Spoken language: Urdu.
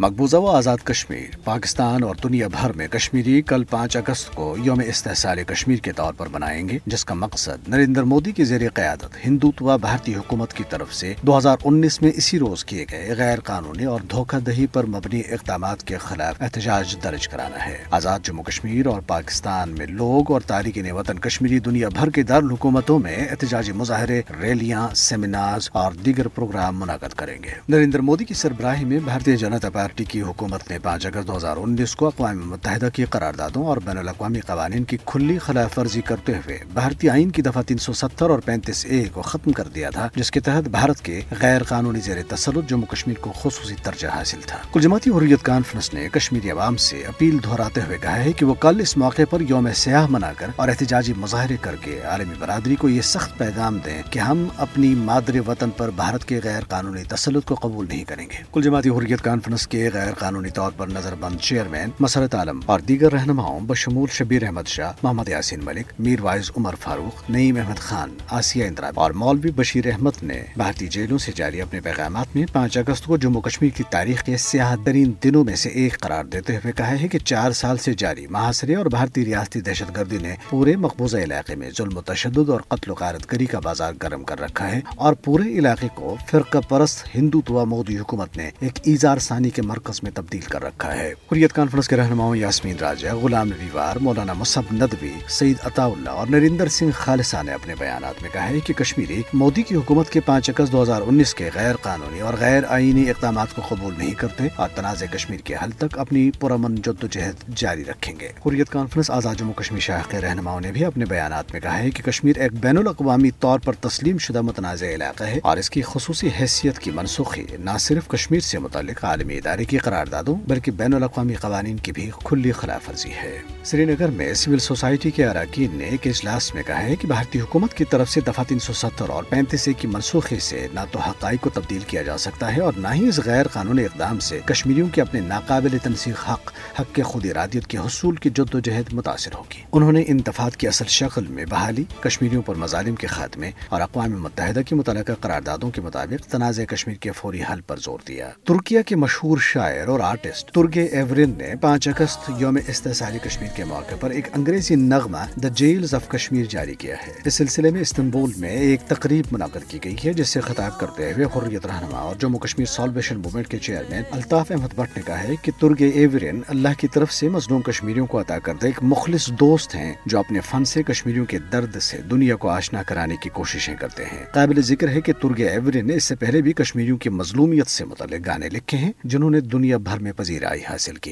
مقبوضہ و آزاد کشمیر، پاکستان اور دنیا بھر میں کشمیری کل پانچ اگست کو یوم استحصال کشمیر کے طور پر منائیں گے، جس کا مقصد نریندر مودی کی زیر قیادت ہندوتوا بھارتی حکومت کی طرف سے دو ہزار انیس میں اسی روز کیے گئے غیر قانونی اور دھوکہ دہی پر مبنی اقدامات کے خلاف احتجاج درج کرانا ہے۔ آزاد جموں کشمیر اور پاکستان میں لوگ اور تارکین وطن کشمیری دنیا بھر کے دارالحکومتوں میں احتجاجی مظاہرے، ریلیاں سیمینار اور دیگر پروگرام منعقد کریں گے۔ نریندر مودی کی سربراہی میں بھارتی جنتا پارٹی کی حکومت نے پانچ اگست دو ہزار انیس کو اقوام متحدہ کی قراردادوں اور بین الاقوامی قوانین کی کھلی خلاف ورزی کرتے ہوئے بھارتی آئین کی دفعہ تین سو ستر اور پینتیس اے کو ختم کر دیا تھا، جس کے تحت بھارت کے غیر قانونی زیر تسلط جموں کشمیر کو خصوصی درجہ حاصل تھا۔ کل جماعتی حریت کانفرنس نے کشمیری عوام سے اپیل دہراتے ہوئے کہا ہے کہ وہ کل اس موقع پر یوم سیاح منا کر اور احتجاجی مظاہرے کر کے عالمی برادری کو یہ سخت پیغام دیں کہ ہم اپنی مادر وطن پر بھارت کے غیر قانونی تسلط کو قبول نہیں کریں گے۔ کل جماعتی حریت کانفرنس کے غیر قانونی طور پر نظر بند چیئرمین مسرت عالم اور دیگر رہنماؤں بشمول شبیر احمد شاہ، محمد یاسین ملک، میر وائز عمر فاروق، نعیم احمد خان، آسیہ اندرا اور مولوی بشیر احمد نے بھارتی جیلوں سے جاری اپنے پیغامات میں پانچ اگست کو جموں کشمیر کی تاریخ کے سیاح ترین دنوں میں سے ایک قرار دیتے ہوئے کہا ہے کہ چار سال سے جاری محاصرے اور بھارتی ریاستی دہشت گردی نے پورے مقبوضہ علاقے میں ظلم و تشدد اور قتل و غارت گری کا بازار گرم کر رکھا ہے اور پورے علاقے کو فرقہ پرست ہندوتوا مودی حکومت نے ایک ایزار ثانی کے مرکز میں تبدیل کر رکھا ہے۔ حریت کانفرنس کے رہنماؤں یاسمین راجہ، غلام نبی وار، مولانا مصب ندوی سعید عطا اللہ اور نریندر سنگھ خالصہ نے اپنے بیانات میں کہا ہے کہ کشمیری مودی کی حکومت کے پانچ اگست دو ہزار انیس کے غیر قانونی اور غیر آئینی اقدامات کو قبول نہیں کرتے۔ اور تنازع کشمیر کے حل تک اپنی پرامن جد و جہد جاری رکھیں گے۔ حریت کانفرنس آزاد جموں کشمیر شاہ کے رہنماؤں نے بھی اپنے بیانات میں کہا ہے کہ کشمیر ایک بین الاقوامی طور پر تسلیم شدہ متنازع علاقہ ہے اور اس کی خصوصی حیثیت کی منسوخی نہ صرف کشمیر سے متعلق عالمی ادارے کی قراردادوں بلکہ بین الاقوامی قوانین کی بھی کھلی خلاف ورزی ہے۔ سری نگر میں سول سوسائٹی کے اراکین نے ایک اجلاس میں کہا ہے کہ بھارتی حکومت کی طرف سے دفعہ تین سو ستر اور پینتیس کی منسوخی سے نہ تو حقائق کو تبدیل کیا جا سکتا ہے اور نہ ہی اس غیر قانونی اقدام سے کشمیریوں کے اپنے ناقابل تنسیق حق حق کے خود ارادیت کے حصول کی جد و جہد متاثر ہوگی۔ انہوں نے ان دفعات کی اصل شکل میں بحالی، کشمیریوں پر مظالم کے خاتمے اور اقوام متحدہ کی متعلقہ قراردادوں کے مطابق تنازع کشمیر کے فوری حل پر زور دیا۔ ترکیا کے مشہور شاعر اور آرٹسٹ ترگے ایورن نے پانچ اگست یوم استحصالی کشمیر کے موقع پر ایک انگریزی نغمہ دا جیلز آف کشمیر جاری کیا ہے۔ اس سلسلے میں استنبول میں ایک تقریب منعقد کی گئی ہے، جس سے خطاب کرتے ہوئے حریت رہنما اور جموں کشمیر سالویشن موومنٹ کے چیئرمین الطاف احمد بٹ نے کہا ہے کہ ترگے ایورن اللہ کی طرف سے مظلوم کشمیریوں کو عطا کردہ ایک مخلص دوست ہیں جو اپنے فن سے کشمیریوں کے درد سے دنیا کو آشنا کرانے کی کوششیں کرتے ہیں۔ قابل ذکر ہے کہ ترگے ایورن نے اس سے پہلے بھی کشمیریوں کی مظلومیت سے متعلق گانے لکھے ہیں، جنہوں نے دنیا بھر میں پذیرائی حاصل کی۔